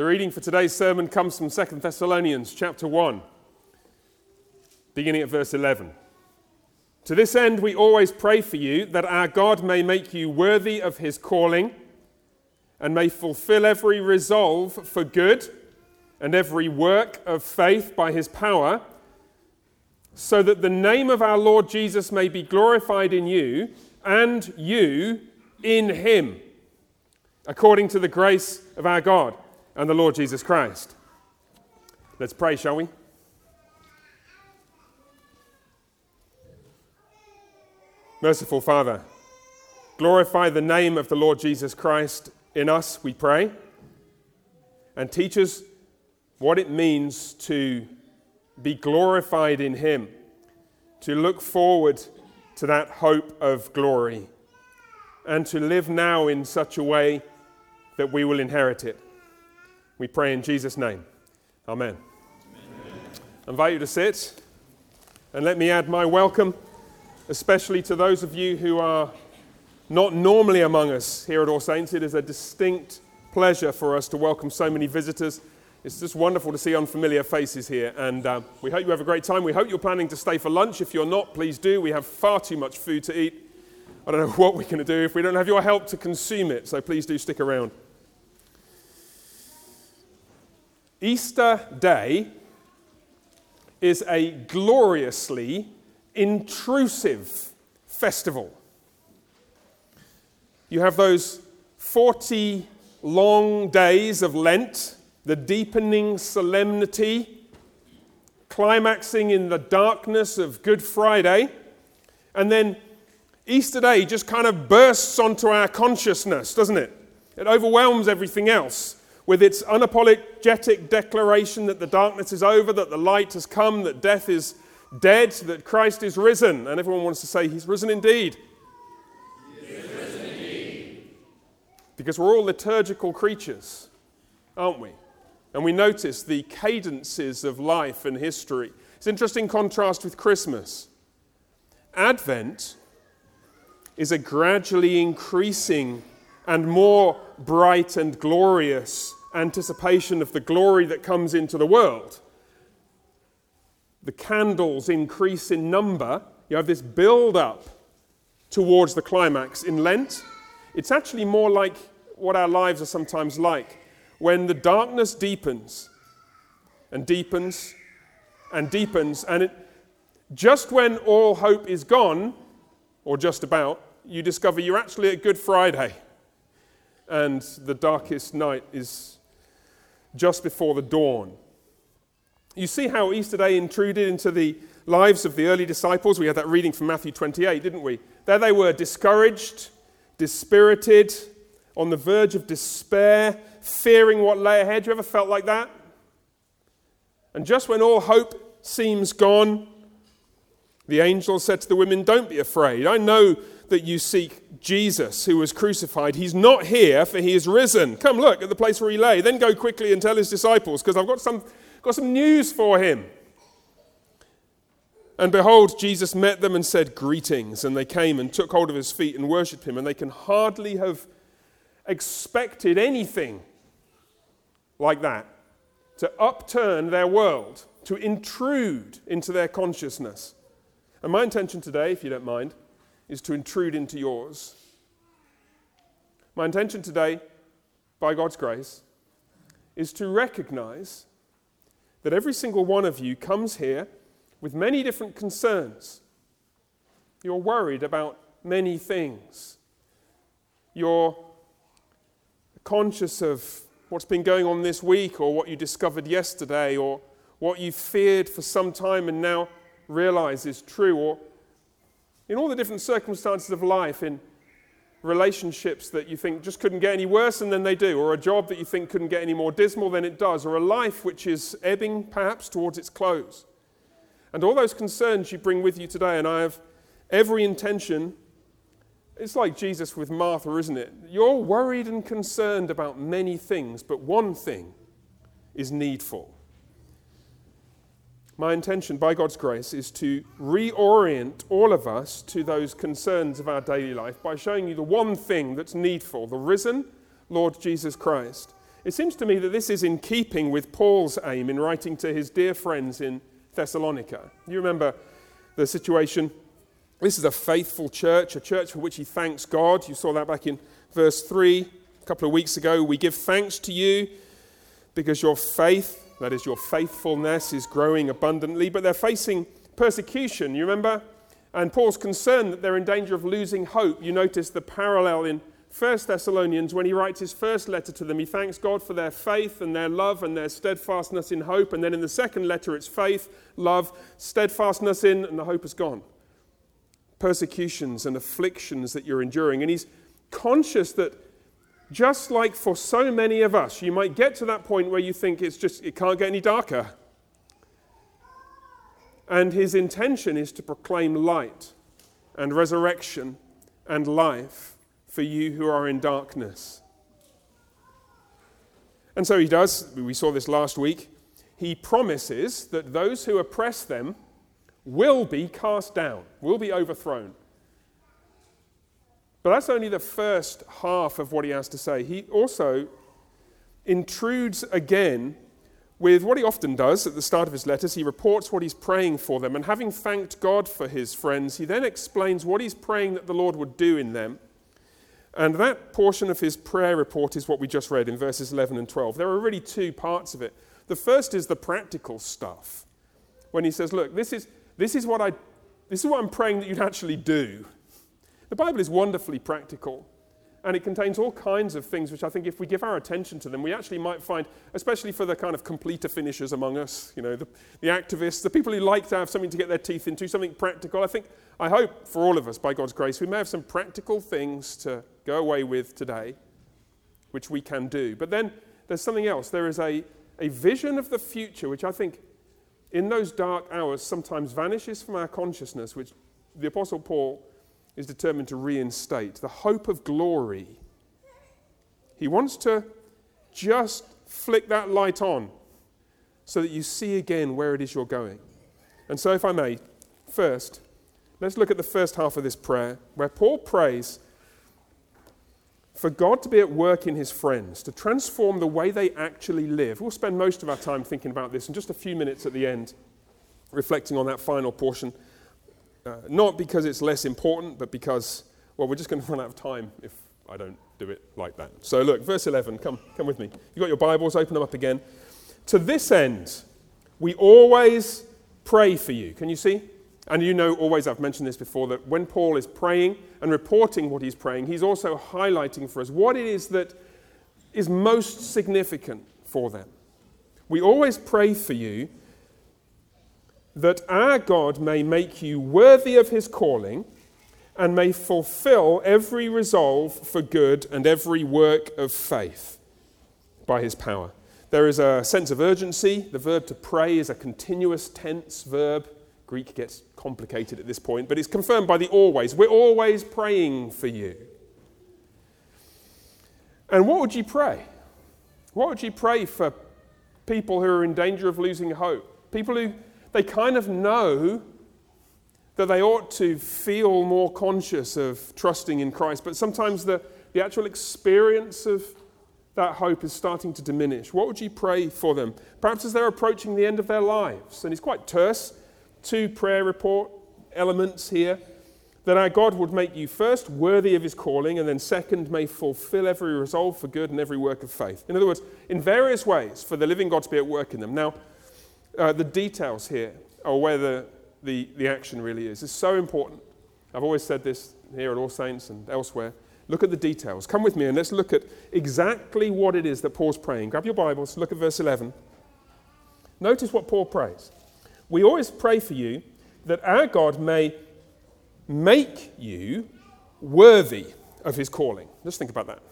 The reading for today's sermon comes from 2 Thessalonians chapter 1, beginning at verse 11. To this end, we always pray for you that our God may make you worthy of his calling and may fulfill every resolve for good and every work of faith by his power, so that the name of our Lord Jesus may be glorified in you and you in him, according to the grace of our God and the Lord Jesus Christ. Let's pray, shall we? Merciful Father, glorify the name of the Lord Jesus Christ in us, we pray, and teach us what it means to be glorified in Him, to look forward to that hope of glory, and to live now in such a way that we will inherit it. We pray in Jesus' name. Amen. Amen. I invite you to sit, and let me add my welcome, especially to those of you who are not normally among us here at All Saints. It is a distinct pleasure for us to welcome so many visitors. It's just wonderful to see unfamiliar faces here, and uh, we hope you have a great time. We hope you're planning to stay for lunch. If you're not, please do. We have far too much food to eat. I don't know what we're going to do if we don't have your help to consume it, so please do stick around. Easter Day is a gloriously intrusive festival. You have those 40 long days of Lent, the deepening solemnity, climaxing in the darkness of Good Friday, and then Easter Day just kind of bursts onto our consciousness, doesn't it? It overwhelms everything else with its unapologetic declaration that the darkness is over, that the light has come, that death is dead, that Christ is risen. And everyone wants to say, He's risen indeed. because we're all liturgical creatures, aren't we? And we notice the cadences of life and history. It's interesting contrast with Christmas. Advent is a gradually increasing and more bright and glorious anticipation of the glory that comes into the world. The candles increase in number. You have this build up towards the climax. In Lent, it's actually more like what our lives are sometimes like. When the darkness deepens and deepens and deepens, and it, just when all hope is gone, or just about, you discover you're actually at Good Friday, and the darkest night is just before the dawn. You see how Easter Day intruded into the lives of the early disciples? We had that reading from Matthew 28, didn't we? There they were, discouraged, dispirited, on the verge of despair, fearing what lay ahead. You ever felt like that? And just when all hope seems gone, the angel said to the women, Don't be afraid. I know that you seek Jesus who was crucified. He's not here, for he is risen. Come look at the place where he lay. Then go quickly and tell his disciples, because I've got some, got some news for him. And behold, Jesus met them and said, Greetings. And they came and took hold of his feet and worshipped him. And they can hardly have expected anything like that to upturn their world, to intrude into their consciousness. And my intention today, if you don't mind, is to intrude into yours. My intention today, by God's grace, is to recognize that every single one of you comes here with many different concerns. You're worried about many things. You're conscious of what's been going on this week or what you discovered yesterday or what you feared for some time and now realize is true, or in all the different circumstances of life, in relationships that you think just couldn't get any worse and then they do, or a job that you think couldn't get any more dismal than it does, or a life which is ebbing perhaps towards its close. And all those concerns you bring with you today, and I have every intention it's like Jesus with Martha, isn't it? You're worried and concerned about many things, but one thing is needful. My intention, by God's grace, is to reorient all of us to those concerns of our daily life by showing you the one thing that's needful the risen Lord Jesus Christ. It seems to me that this is in keeping with Paul's aim in writing to his dear friends in Thessalonica. You remember the situation? This is a faithful church, a church for which he thanks God. You saw that back in verse 3 a couple of weeks ago. We give thanks to you because your faith, that is, your faithfulness, is growing abundantly, but they're facing persecution, you remember? And Paul's concerned that they're in danger of losing hope. You notice the parallel in 1 Thessalonians, when he writes his first letter to them, he thanks God for their faith and their love and their steadfastness in hope. And then in the second letter, it's faith, love, steadfastness in, and the hope is gone. Persecutions and afflictions that you're enduring. And he's conscious that just like for so many of us, you might get to that point where you think it's just, it can't get any darker. And his intention is to proclaim light and resurrection and life for you who are in darkness. And so he does, we saw this last week, he promises that those who oppress them will be cast down, will be overthrown. But that's only the first half of what he has to say. He also intrudes again with what he often does at the start of his letters. He reports what he's praying for them. And having thanked God for his friends, he then explains what he's praying that the Lord would do in them and that portion of his prayer report is what we just read in verses 11 and 12. There are really two parts of it. The first is the practical stuff. When he says, Look, this is, this is, what, I, this is what I'm praying that you'd actually do. The Bible is wonderfully practical. And it contains all kinds of things which I think if we give our attention to them, we actually might find, especially for the kind of completer finishers among us, you know, the, the activists, the people who like to have something to get their teeth into, something practical. I think, I hope for all of us, by God's grace, we may have some practical things to go away with today, which we can do. But then there's something else. There is a, a vision of the future, which I think in those dark hours sometimes vanishes from our consciousness, which the Apostle Paul is determined to reinstate the hope of glory. He wants to just flick that light on so that you see again where it is you're going. And so, if I may, first, let's look at the first half of this prayer where Paul prays for God to be at work in his friends, to transform the way they actually live. We'll spend most of our time thinking about this in just a few minutes at the end, reflecting on that final portion. Uh, not because it's less important, but because, well, we're just going to run out of time if I don't do it like that. So, look, verse 11, come, come with me. You've got your Bibles, open them up again. To this end, we always pray for you. Can you see? And you know, always, I've mentioned this before, that when Paul is praying and reporting what he's praying, he's also highlighting for us what it is that is most significant for them. We always pray for you that our God may make you worthy of his calling and may fulfill every resolve for good and every work of faith by his power. There is a sense of urgency. The verb to pray is a continuous tense verb. Greek gets complicated at this point, but it's confirmed by the always. We're always praying for you. And what would you pray? What would you pray for people who are in danger of losing hope? People who they kind of know that they ought to feel more conscious of trusting in Christ, but sometimes the, the actual experience of that hope is starting to diminish. What would you pray for them? Perhaps as they're approaching the end of their lives. And it's quite terse. Two prayer report elements here that our God would make you first worthy of his calling, and then second, may fulfill every resolve for good and every work of faith. In other words, in various ways, for the living God to be at work in them. Now, uh, the details here, or where the, the, the action really is, is so important. I've always said this here at All Saints and elsewhere. Look at the details. Come with me and let's look at exactly what it is that Paul's praying. Grab your Bibles, look at verse 11. Notice what Paul prays. We always pray for you that our God may make you worthy of his calling. Let's think about that.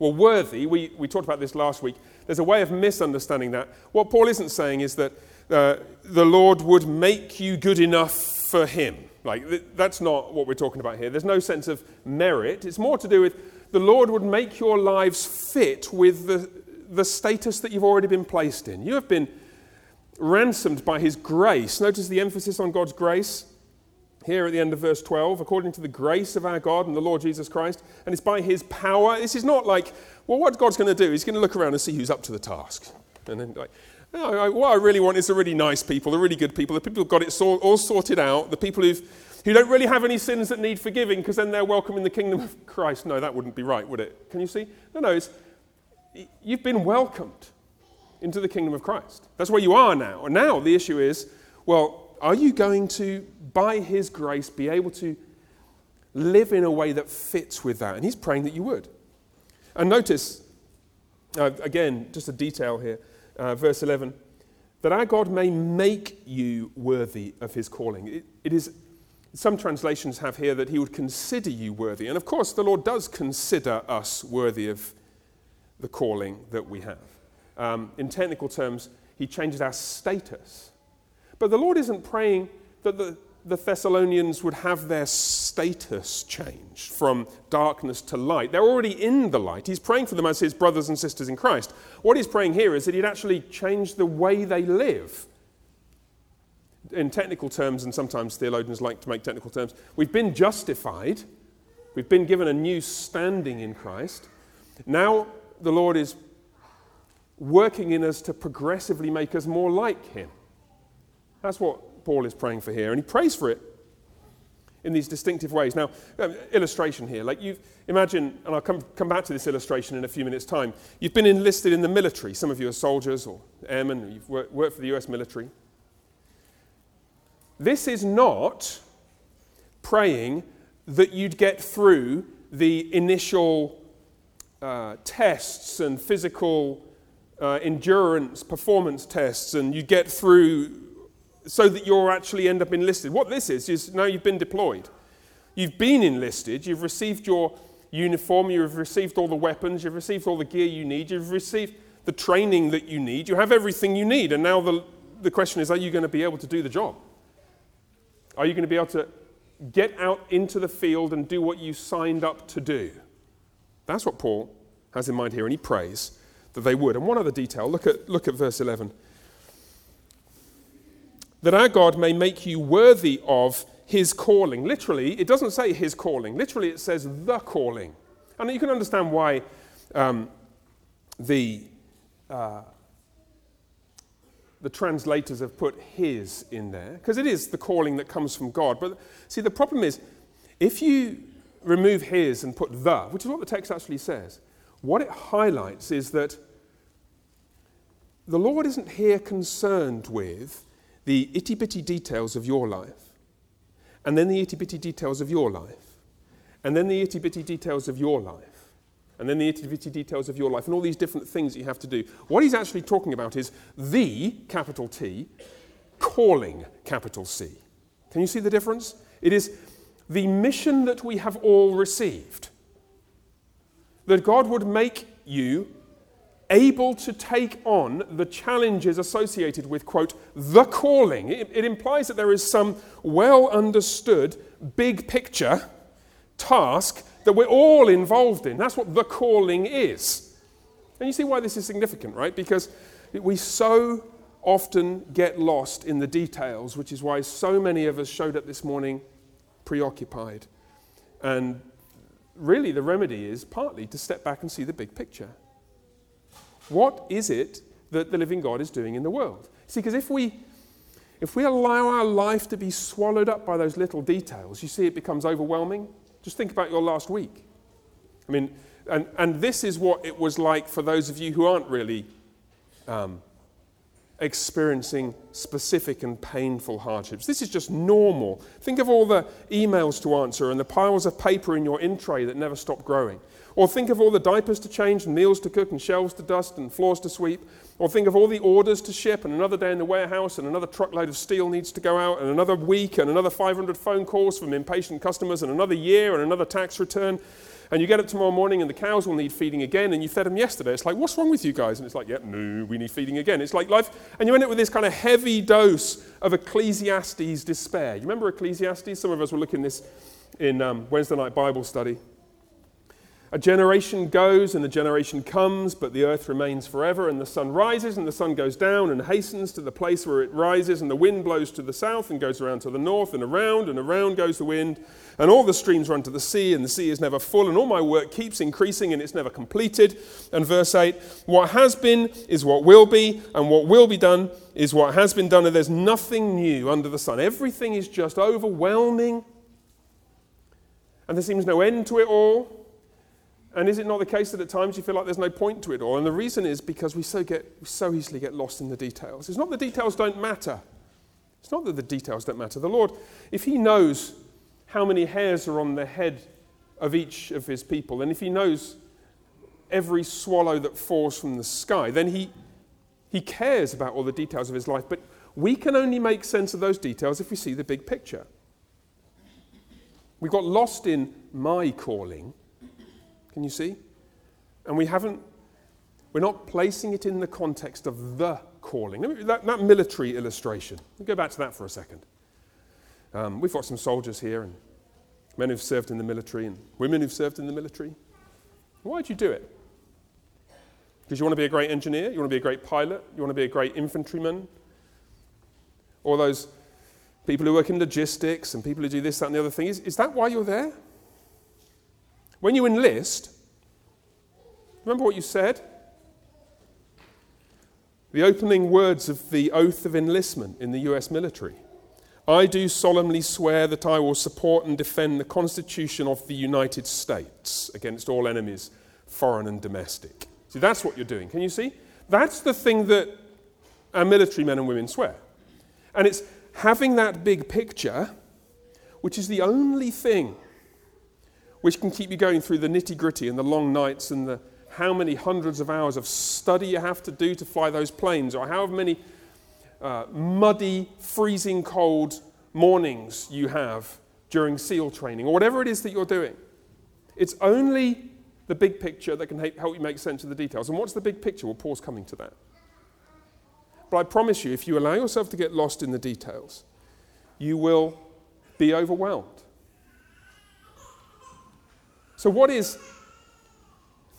Well, worthy, we, we talked about this last week. There's a way of misunderstanding that. What Paul isn't saying is that uh, the Lord would make you good enough for him. Like, th- that's not what we're talking about here. There's no sense of merit. It's more to do with the Lord would make your lives fit with the, the status that you've already been placed in. You have been ransomed by his grace. Notice the emphasis on God's grace. Here at the end of verse 12, according to the grace of our God and the Lord Jesus Christ, and it's by his power. This is not like, well, what God's going to do? He's going to look around and see who's up to the task. And then, like, oh, no, what I really want is the really nice people, the really good people, the people who've got it all sorted out, the people who've, who don't really have any sins that need forgiving because then they're welcome in the kingdom of Christ. No, that wouldn't be right, would it? Can you see? No, no, it's, you've been welcomed into the kingdom of Christ. That's where you are now. And now the issue is, well, are you going to, by His grace, be able to live in a way that fits with that? And He's praying that you would. And notice, uh, again, just a detail here, uh, verse 11, that our God may make you worthy of His calling. It, it is, some translations have here that He would consider you worthy. And of course, the Lord does consider us worthy of the calling that we have. Um, in technical terms, He changes our status but the Lord isn't praying that the, the Thessalonians would have their status changed from darkness to light. They're already in the light. He's praying for them as his brothers and sisters in Christ. What he's praying here is that he'd actually change the way they live. In technical terms, and sometimes theologians like to make technical terms, we've been justified, we've been given a new standing in Christ. Now the Lord is working in us to progressively make us more like him. That's what Paul is praying for here, and he prays for it in these distinctive ways. Now, um, illustration here. Like you imagine, and I'll come, come back to this illustration in a few minutes' time. You've been enlisted in the military. Some of you are soldiers or airmen, you've worked, worked for the US military. This is not praying that you'd get through the initial uh, tests and physical uh, endurance performance tests, and you get through so that you'll actually end up enlisted. What this is, is now you've been deployed. You've been enlisted, you've received your uniform, you've received all the weapons, you've received all the gear you need, you've received the training that you need, you have everything you need. And now the, the question is are you going to be able to do the job? Are you going to be able to get out into the field and do what you signed up to do? That's what Paul has in mind here, and he prays that they would. And one other detail look at, look at verse 11 that our God may make you worthy of his calling. Literally, it doesn't say his calling, literally, it says the calling. And you can understand why um, the, uh, the translators have put his in there, because it is the calling that comes from God. But see, the problem is, if you remove his and put the, which is what the text actually says, what it highlights is that the Lord isn't here concerned with the itty bitty details of your life, and then the itty bitty details of your life, and then the itty bitty details of your life, and then the itty bitty details of your life, and all these different things that you have to do. What he's actually talking about is the, capital T, calling, capital C. Can you see the difference? It is the mission that we have all received. That God would make you able to take on the challenges associated with, quote, the calling. It, it, implies that there is some well understood big picture task that we're all involved in. That's what the calling is. And you see why this is significant, right? Because we so often get lost in the details, which is why so many of us showed up this morning preoccupied. And really, the remedy is partly to step back and see the big picture. What is it that the living God is doing in the world? See, because if we, if we allow our life to be swallowed up by those little details, you see it becomes overwhelming. Just think about your last week. I mean, and, and this is what it was like for those of you who aren't really um, experiencing specific and painful hardships. This is just normal. Think of all the emails to answer and the piles of paper in your in tray that never stop growing. Or think of all the diapers to change and meals to cook and shelves to dust and floors to sweep. Or think of all the orders to ship and another day in the warehouse and another truckload of steel needs to go out and another week and another 500 phone calls from impatient customers and another year and another tax return. And you get up tomorrow morning and the cows will need feeding again and you fed them yesterday. It's like, what's wrong with you guys? And it's like, yeah, no, we need feeding again. It's like life. And you end up with this kind of heavy dose of Ecclesiastes despair. You remember Ecclesiastes? Some of us were looking this in um, Wednesday night Bible study. A generation goes and a generation comes, but the earth remains forever, and the sun rises and the sun goes down and hastens to the place where it rises, and the wind blows to the south and goes around to the north, and around and around goes the wind, and all the streams run to the sea, and the sea is never full, and all my work keeps increasing, and it's never completed. And verse 8 What has been is what will be, and what will be done is what has been done, and there's nothing new under the sun. Everything is just overwhelming, and there seems no end to it all. And is it not the case that at times you feel like there's no point to it all? And the reason is because we so, get, so easily get lost in the details. It's not the details don't matter. It's not that the details don't matter. The Lord, if He knows how many hairs are on the head of each of His people, and if He knows every swallow that falls from the sky, then He, he cares about all the details of His life. But we can only make sense of those details if we see the big picture. We got lost in my calling can you see? And we haven't, we're not placing it in the context of the calling. That, that military illustration, go back to that for a second. Um, we've got some soldiers here, and men who've served in the military, and women who've served in the military. Why'd you do it? Because you want to be a great engineer? You want to be a great pilot? You want to be a great infantryman? Or those people who work in logistics and people who do this, that, and the other thing. Is, is that why you're there? When you enlist, remember what you said? The opening words of the oath of enlistment in the US military. I do solemnly swear that I will support and defend the Constitution of the United States against all enemies, foreign and domestic. See, that's what you're doing. Can you see? That's the thing that our military men and women swear. And it's having that big picture, which is the only thing which can keep you going through the nitty gritty and the long nights and the how many hundreds of hours of study you have to do to fly those planes, or how many uh, muddy, freezing cold mornings you have during SEAL training, or whatever it is that you're doing. It's only the big picture that can help you make sense of the details. And what's the big picture? Well, Paul's coming to that. But I promise you, if you allow yourself to get lost in the details, you will be overwhelmed. So, what is,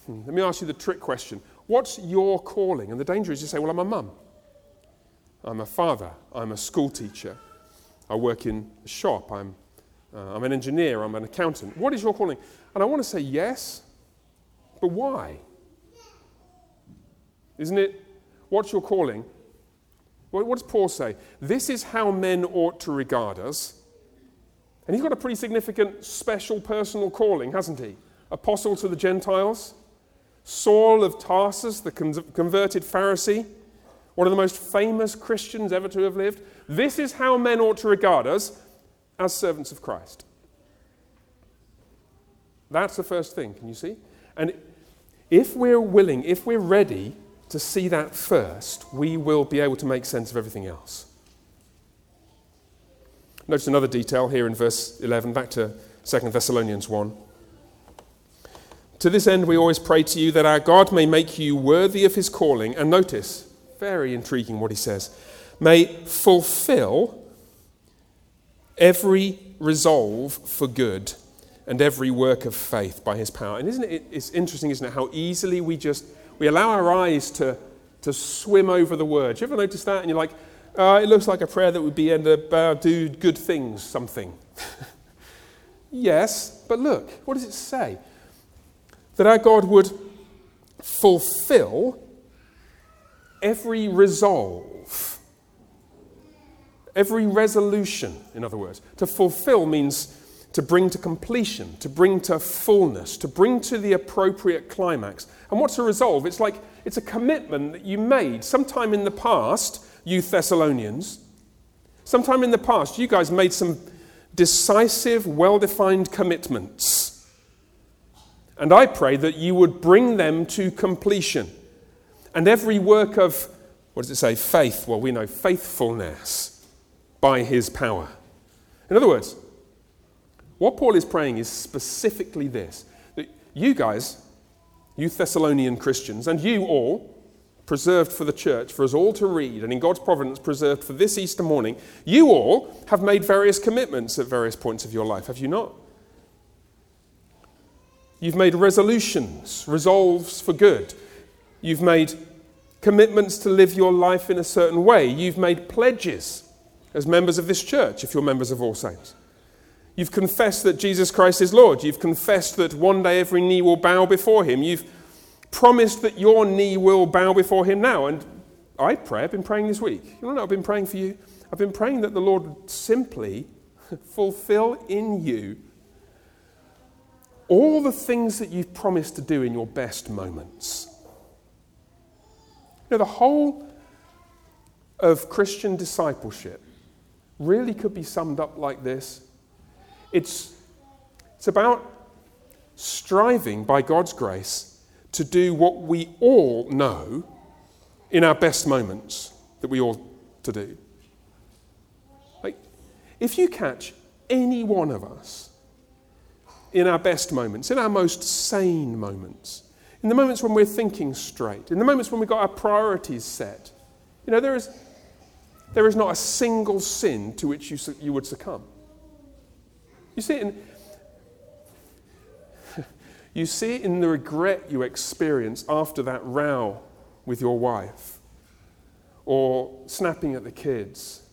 hmm, let me ask you the trick question. What's your calling? And the danger is you say, well, I'm a mum. I'm a father. I'm a school teacher. I work in a shop. I'm, uh, I'm an engineer. I'm an accountant. What is your calling? And I want to say yes, but why? Isn't it? What's your calling? What does Paul say? This is how men ought to regard us. And he's got a pretty significant special personal calling, hasn't he? Apostle to the Gentiles, Saul of Tarsus, the converted Pharisee, one of the most famous Christians ever to have lived. This is how men ought to regard us as servants of Christ. That's the first thing, can you see? And if we're willing, if we're ready to see that first, we will be able to make sense of everything else. Notice another detail here in verse 11, back to 2 Thessalonians 1. To this end, we always pray to you that our God may make you worthy of his calling. And notice, very intriguing what he says, may fulfill every resolve for good and every work of faith by his power. And isn't it, it's interesting, isn't it, how easily we just, we allow our eyes to, to swim over the words. You ever notice that? And you're like, uh, it looks like a prayer that would be up, uh, do good things, something. yes, but look, what does it say? That our God would fulfill every resolve, every resolution, in other words. To fulfill means to bring to completion, to bring to fullness, to bring to the appropriate climax. And what's a resolve? It's like it's a commitment that you made sometime in the past you Thessalonians. Sometime in the past, you guys made some decisive, well defined commitments. And I pray that you would bring them to completion. And every work of, what does it say, faith, well, we know faithfulness by his power. In other words, what Paul is praying is specifically this that you guys, you Thessalonian Christians, and you all, preserved for the church, for us all to read, and in God's providence preserved for this Easter morning, you all have made various commitments at various points of your life, have you not? You've made resolutions, resolves for good. You've made commitments to live your life in a certain way. You've made pledges as members of this church, if you're members of All Saints. You've confessed that Jesus Christ is Lord. You've confessed that one day every knee will bow before him. You've promised that your knee will bow before him now. And I pray, I've been praying this week. You know I've been praying for you? I've been praying that the Lord would simply fulfill in you all the things that you've promised to do in your best moments. You know, the whole of Christian discipleship really could be summed up like this it's, it's about striving by God's grace to do what we all know in our best moments that we ought to do. Like, if you catch any one of us in our best moments, in our most sane moments, in the moments when we're thinking straight, in the moments when we've got our priorities set, you know, there is, there is not a single sin to which you, you would succumb. You see in, you see it in the regret you experience after that row with your wife, or snapping at the kids,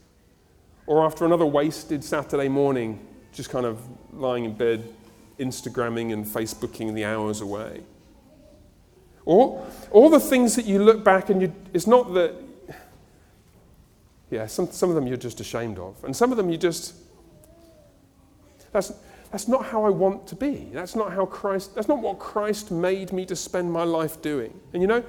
or after another wasted Saturday morning, just kind of lying in bed, Instagramming and Facebooking the hours away. Or all the things that you look back and you, it's not that, yeah, some, some of them you're just ashamed of, and some of them you just, that's, that's not how I want to be. That's not how Christ, that's not what Christ made me to spend my life doing. And you know,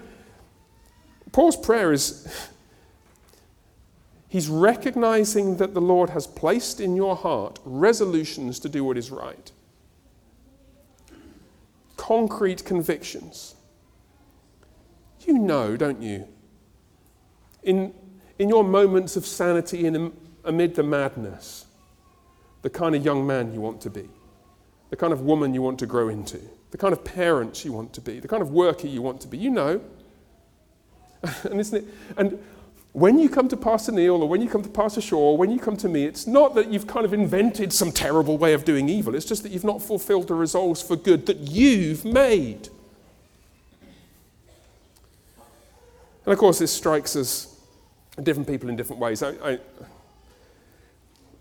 Paul's prayer is he's recognizing that the Lord has placed in your heart resolutions to do what is right, concrete convictions. You know, don't you? In, in your moments of sanity in, amid the madness, the kind of young man you want to be, the kind of woman you want to grow into, the kind of parent you want to be, the kind of worker you want to be. You know. and, isn't it? and when you come to Pastor Neil or when you come to Pastor Shaw or when you come to me, it's not that you've kind of invented some terrible way of doing evil. It's just that you've not fulfilled the resolves for good that you've made. And of course, this strikes us different people in different ways. I, I,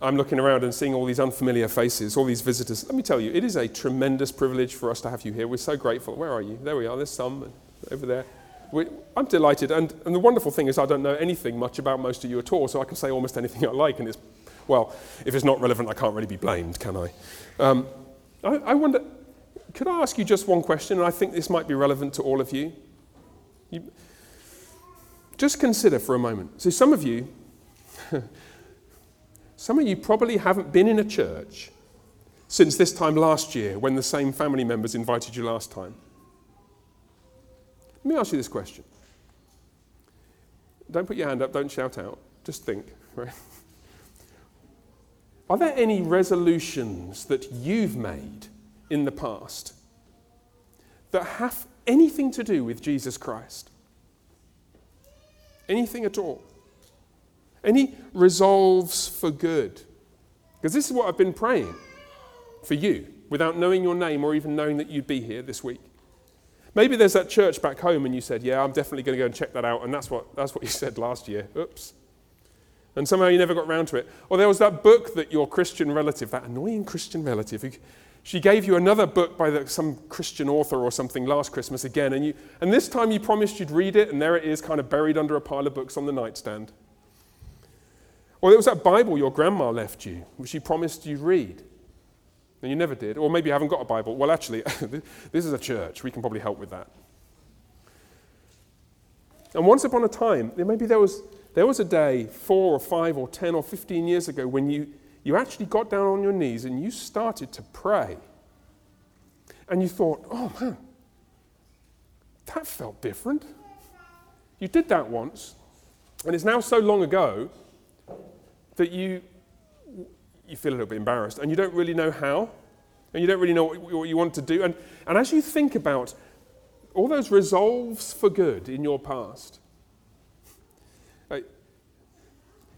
I'm looking around and seeing all these unfamiliar faces, all these visitors. Let me tell you, it is a tremendous privilege for us to have you here. We're so grateful. Where are you? There we are. There's some over there. We, I'm delighted. And, and the wonderful thing is, I don't know anything much about most of you at all, so I can say almost anything I like. And it's, well, if it's not relevant, I can't really be blamed, can I? Um, I, I wonder, could I ask you just one question? And I think this might be relevant to all of you. you just consider for a moment. So, some of you, Some of you probably haven't been in a church since this time last year when the same family members invited you last time. Let me ask you this question. Don't put your hand up, don't shout out, just think, right? Are there any resolutions that you've made in the past that have anything to do with Jesus Christ? Anything at all? Any resolves for good? Because this is what I've been praying for you without knowing your name or even knowing that you'd be here this week. Maybe there's that church back home and you said, Yeah, I'm definitely going to go and check that out. And that's what, that's what you said last year. Oops. And somehow you never got round to it. Or there was that book that your Christian relative, that annoying Christian relative, who, she gave you another book by the, some Christian author or something last Christmas again. And, you, and this time you promised you'd read it, and there it is, kind of buried under a pile of books on the nightstand. Or there was that Bible your grandma left you, which she promised you'd read, and you never did. Or maybe you haven't got a Bible. Well, actually, this is a church. We can probably help with that. And once upon a time, maybe there was, there was a day, four or five or ten or fifteen years ago, when you, you actually got down on your knees and you started to pray. And you thought, oh man, that felt different. You did that once, and it's now so long ago that you, you feel a little bit embarrassed and you don't really know how and you don't really know what, what you want to do. And, and as you think about all those resolves for good in your past,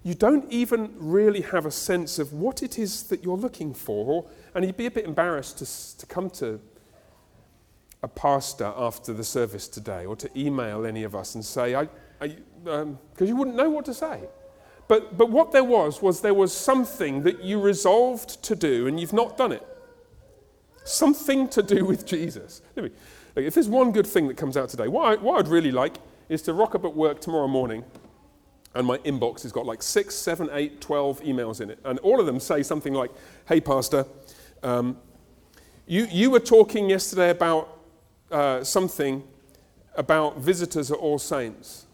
you don't even really have a sense of what it is that you're looking for, and you'd be a bit embarrassed to, to come to a pastor after the service today or to email any of us and say, I, because um, you wouldn't know what to say. But, but what there was, was there was something that you resolved to do and you've not done it. Something to do with Jesus. If there's one good thing that comes out today, what, I, what I'd really like is to rock up at work tomorrow morning and my inbox has got like six, seven, eight, twelve emails in it. And all of them say something like, Hey, Pastor, um, you, you were talking yesterday about uh, something about visitors at All Saints.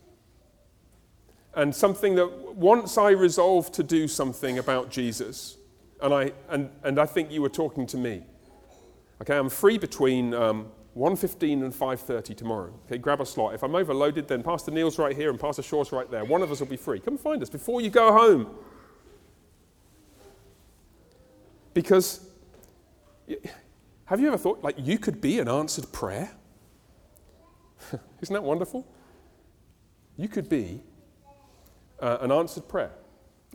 And something that once I resolved to do something about Jesus, and I, and, and I think you were talking to me. Okay, I'm free between um, 1.15 and 5.30 tomorrow. Okay, grab a slot. If I'm overloaded, then Pastor Neil's right here and Pastor Shaw's right there. One of us will be free. Come find us before you go home. Because have you ever thought, like, you could be an answered prayer? Isn't that wonderful? You could be uh, an answered prayer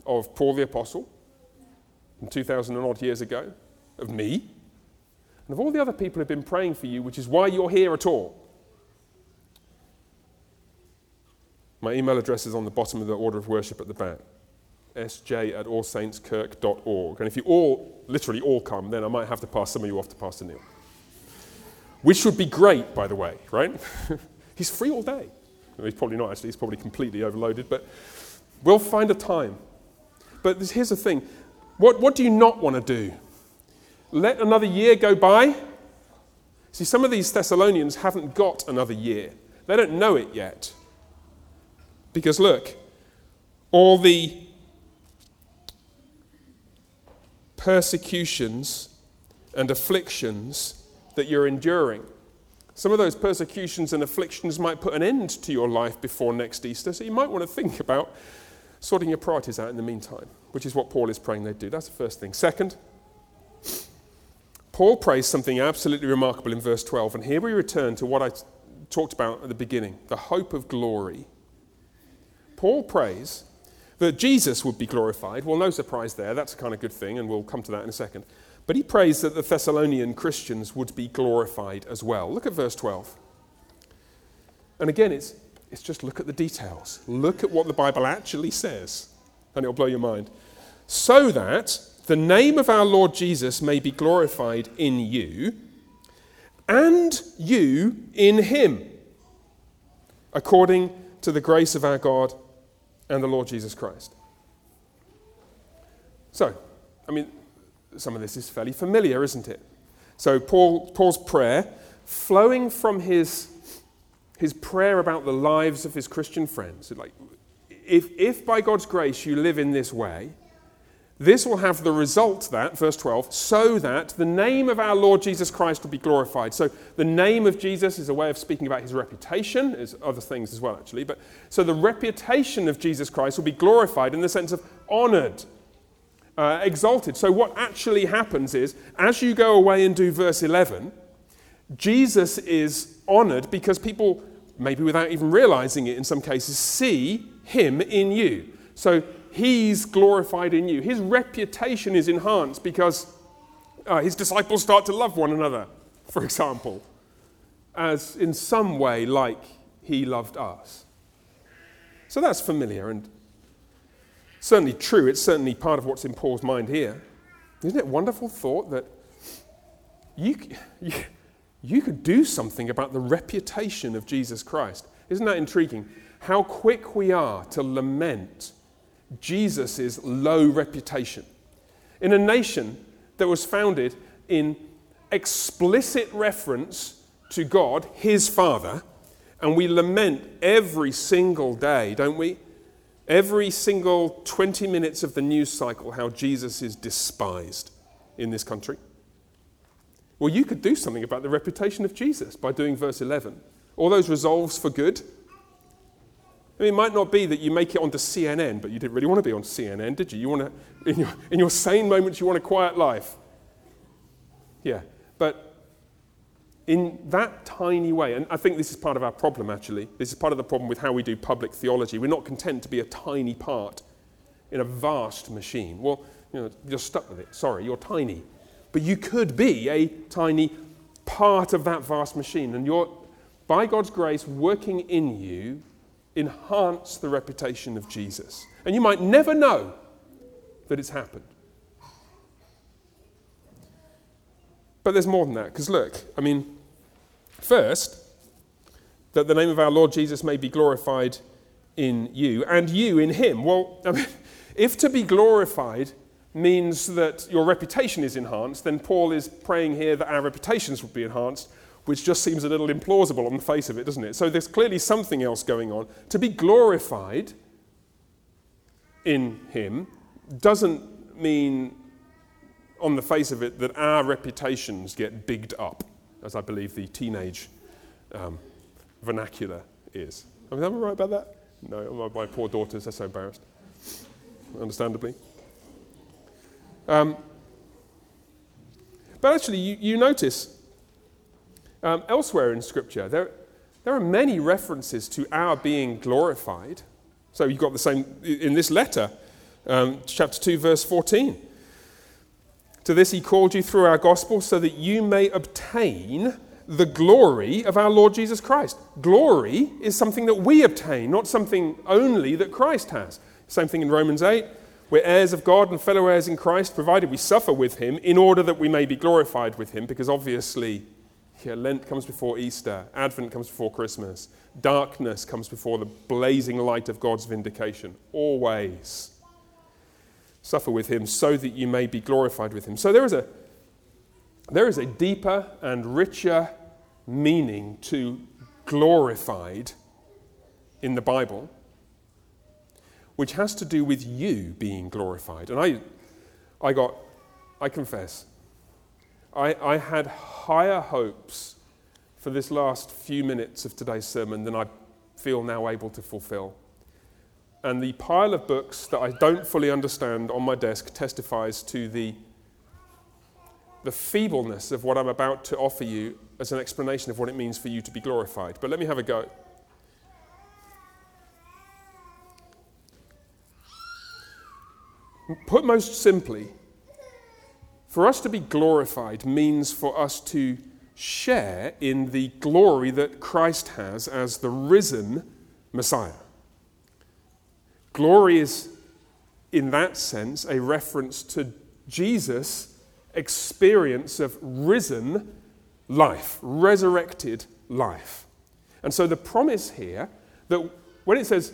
of Paul the Apostle, from 2,000 and odd years ago, of me, and of all the other people who've been praying for you, which is why you're here at all. My email address is on the bottom of the order of worship at the back sj at allsaintskirk.org. And if you all, literally all come, then I might have to pass some of you off to Pastor Neil. Which would be great, by the way, right? he's free all day. He's probably not actually, he's probably completely overloaded, but we'll find a time. But here's the thing what, what do you not want to do? Let another year go by? See, some of these Thessalonians haven't got another year, they don't know it yet. Because look, all the persecutions and afflictions that you're enduring. Some of those persecutions and afflictions might put an end to your life before next Easter, so you might want to think about sorting your priorities out in the meantime, which is what Paul is praying they do. That's the first thing. Second, Paul prays something absolutely remarkable in verse 12, and here we return to what I talked about at the beginning the hope of glory. Paul prays that Jesus would be glorified. Well, no surprise there. That's a kind of good thing, and we'll come to that in a second. But he prays that the Thessalonian Christians would be glorified as well. Look at verse 12. And again, it's, it's just look at the details. Look at what the Bible actually says, and it'll blow your mind. So that the name of our Lord Jesus may be glorified in you, and you in him, according to the grace of our God and the Lord Jesus Christ. So, I mean, some of this is fairly familiar, isn't it? So, Paul, Paul's prayer, flowing from his, his prayer about the lives of his Christian friends, like, if, if by God's grace you live in this way, this will have the result that, verse 12, so that the name of our Lord Jesus Christ will be glorified. So the name of Jesus is a way of speaking about his reputation, there's other things as well, actually. But so the reputation of Jesus Christ will be glorified in the sense of honored, uh, exalted. So what actually happens is, as you go away and do verse 11, Jesus is honored because people, maybe without even realizing it in some cases, see him in you. So he's glorified in you. His reputation is enhanced because uh, his disciples start to love one another, for example, as in some way like he loved us. So that's familiar and certainly true. It's certainly part of what's in Paul's mind here. Isn't it a wonderful thought that you, you, you could do something about the reputation of Jesus Christ? Isn't that intriguing? How quick we are to lament Jesus' low reputation. In a nation that was founded in explicit reference to God, his Father, and we lament every single day, don't we? Every single 20 minutes of the news cycle how Jesus is despised in this country. Well, you could do something about the reputation of Jesus by doing verse 11. All those resolves for good, I mean, it might not be that you make it onto CNN, but you didn't really want to be on CNN, did you? You want to, in your, in your sane moments, you want a quiet life. Yeah, but in that tiny way, and I think this is part of our problem actually, this is part of the problem with how we do public theology. We're not content to be a tiny part in a vast machine. Well, you know, you're stuck with it. Sorry, you're tiny. But you could be a tiny part of that vast machine. And you're, by God's grace, working in you, enhance the reputation of Jesus. And you might never know that it's happened. But there's more than that, because look, I mean, first, that the name of our Lord Jesus may be glorified in you, and you in him. Well, I mean, if to be glorified means that your reputation is enhanced, then Paul is praying here that our reputations would be enhanced, which just seems a little implausible on the face of it, doesn't it? So there's clearly something else going on. To be glorified in him doesn't mean on the face of it that our reputations get bigged up, as I believe the teenage um, vernacular is. Am I right about that? No, my, my poor daughters are so embarrassed, understandably. Um, but actually, you, you notice um, elsewhere in Scripture, there, there are many references to our being glorified. So you've got the same in this letter, um, chapter 2, verse 14. To this he called you through our gospel so that you may obtain the glory of our Lord Jesus Christ. Glory is something that we obtain, not something only that Christ has. Same thing in Romans 8. We're heirs of God and fellow heirs in Christ, provided we suffer with him in order that we may be glorified with him, because obviously, here, Lent comes before Easter, Advent comes before Christmas, darkness comes before the blazing light of God's vindication. Always suffer with him so that you may be glorified with him. So there is a, there is a deeper and richer meaning to glorified in the Bible, which has to do with you being glorified. And I, I got, I confess, I, I had higher hopes for this last few minutes of today's sermon than I feel now able to fulfill. And the pile of books that I don't fully understand on my desk testifies to the, the feebleness of what I'm about to offer you as an explanation of what it means for you to be glorified. But let me have a go. Put most simply, for us to be glorified means for us to share in the glory that Christ has as the risen Messiah. Glory is, in that sense, a reference to Jesus' experience of risen life, resurrected life. And so the promise here that when it says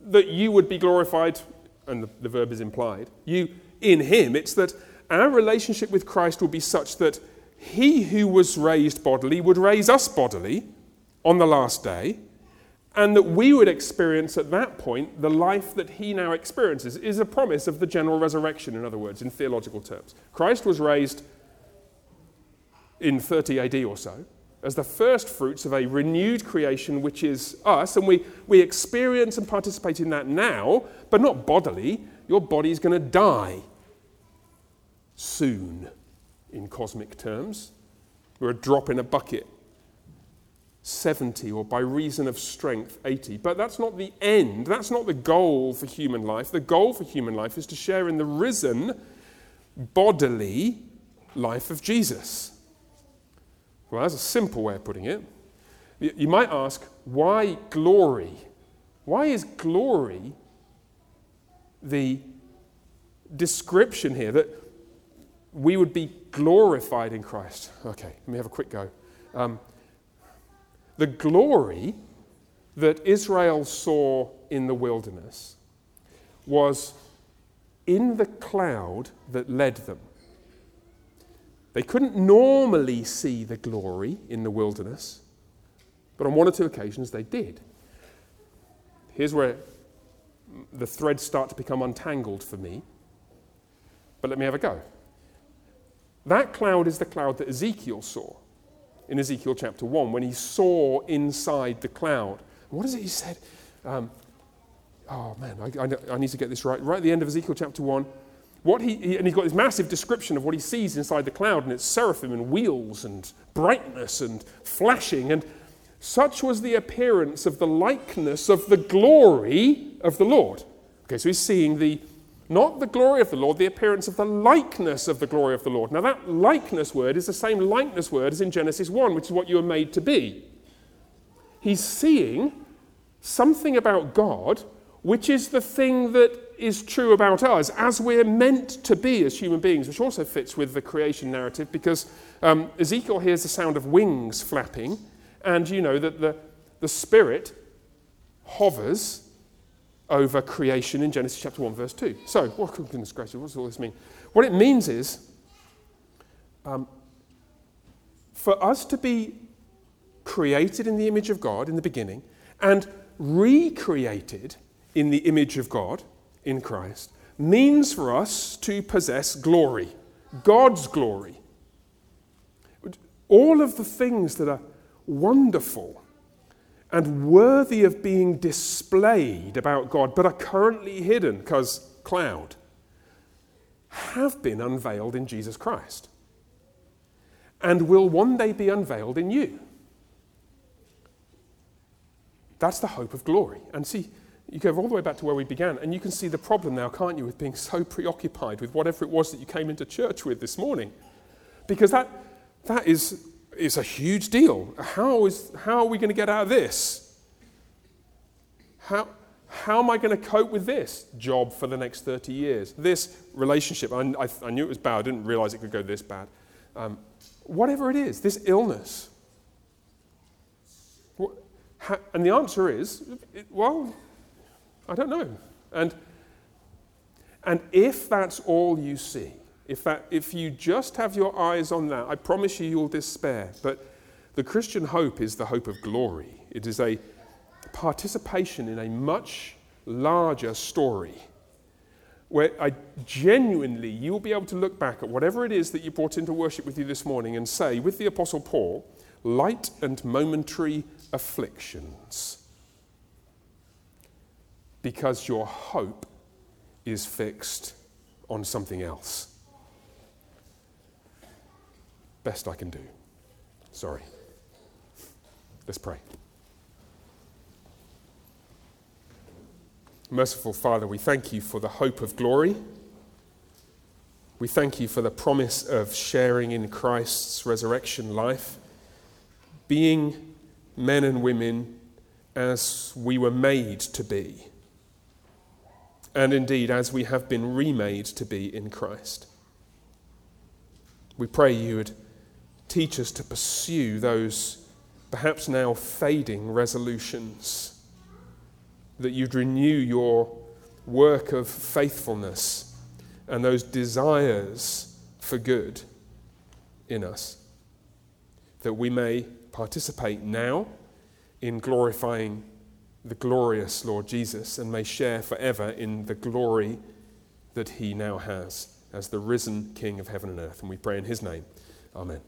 that you would be glorified, and the, the verb is implied, you in him, it's that our relationship with Christ will be such that he who was raised bodily would raise us bodily on the last day and that we would experience at that point the life that he now experiences is a promise of the general resurrection, in other words, in theological terms. Christ was raised in 30 AD or so as the first fruits of a renewed creation, which is us, and we, we experience and participate in that now, but not bodily. Your body is going to die soon, in cosmic terms. We're a drop in a bucket 70 or by reason of strength 80. But that's not the end. That's not the goal for human life. The goal for human life is to share in the risen bodily life of Jesus. Well, that's a simple way of putting it. You might ask, why glory? Why is glory the description here that we would be glorified in Christ? Okay, let me have a quick go. Um, the glory that Israel saw in the wilderness was in the cloud that led them. They couldn't normally see the glory in the wilderness, but on one or two occasions they did. Here's where the threads start to become untangled for me, but let me have a go. That cloud is the cloud that Ezekiel saw in Ezekiel chapter 1 when he saw inside the cloud. What is it he said? Um, oh man, I, I, I, need to get this right. Right at the end of Ezekiel chapter 1, what he, he, and he's got this massive description of what he sees inside the cloud, and it's seraphim and wheels and brightness and flashing. And such was the appearance of the likeness of the glory of the Lord. Okay, so he's seeing the Not the glory of the Lord, the appearance of the likeness of the glory of the Lord. Now, that likeness word is the same likeness word as in Genesis 1, which is what you are made to be. He's seeing something about God, which is the thing that is true about us as we're meant to be as human beings, which also fits with the creation narrative because um, Ezekiel hears the sound of wings flapping, and you know that the, the Spirit hovers over creation in Genesis chapter 1, verse 2. So, what, goodness gracious, what does all this mean? What it means is um, for us to be created in the image of God in the beginning and recreated in the image of God in Christ means for us to possess glory, God's glory. All of the things that are wonderful and worthy of being displayed about God, but are currently hidden because cloud, have been unveiled in Jesus Christ and will one day be unveiled in you. That's the hope of glory. And see, you go all the way back to where we began, and you can see the problem now, can't you, with being so preoccupied with whatever it was that you came into church with this morning? Because that, that is it's a huge deal. How, is, how are we going to get out of this? How, how am I going to cope with this job for the next 30 years? This relationship, I, I, I knew it was bad, I didn't realize it could go this bad. Um, whatever it is, this illness. What, how, and the answer is, well, I don't know. And, and if that's all you see, if, that, if you just have your eyes on that, I promise you you'll despair. But the Christian hope is the hope of glory. It is a participation in a much larger story where I genuinely, you'll be able to look back at whatever it is that you brought into worship with you this morning and say, with the Apostle Paul, light and momentary afflictions. Because your hope is fixed on something else best I can do. Sorry. Let's pray. Merciful Father, we thank you for the hope of glory. We thank you for the promise of sharing in Christ's resurrection life, being men and women as we were made to be, and indeed as we have been remade to be in Christ. We pray you would Teach us to pursue those perhaps now fading resolutions, that you'd renew your work of faithfulness and those desires for good in us, that we may participate now in glorifying the glorious Lord Jesus and may share forever in the glory that he now has as the risen King of heaven and earth. And we pray in his name. Amen.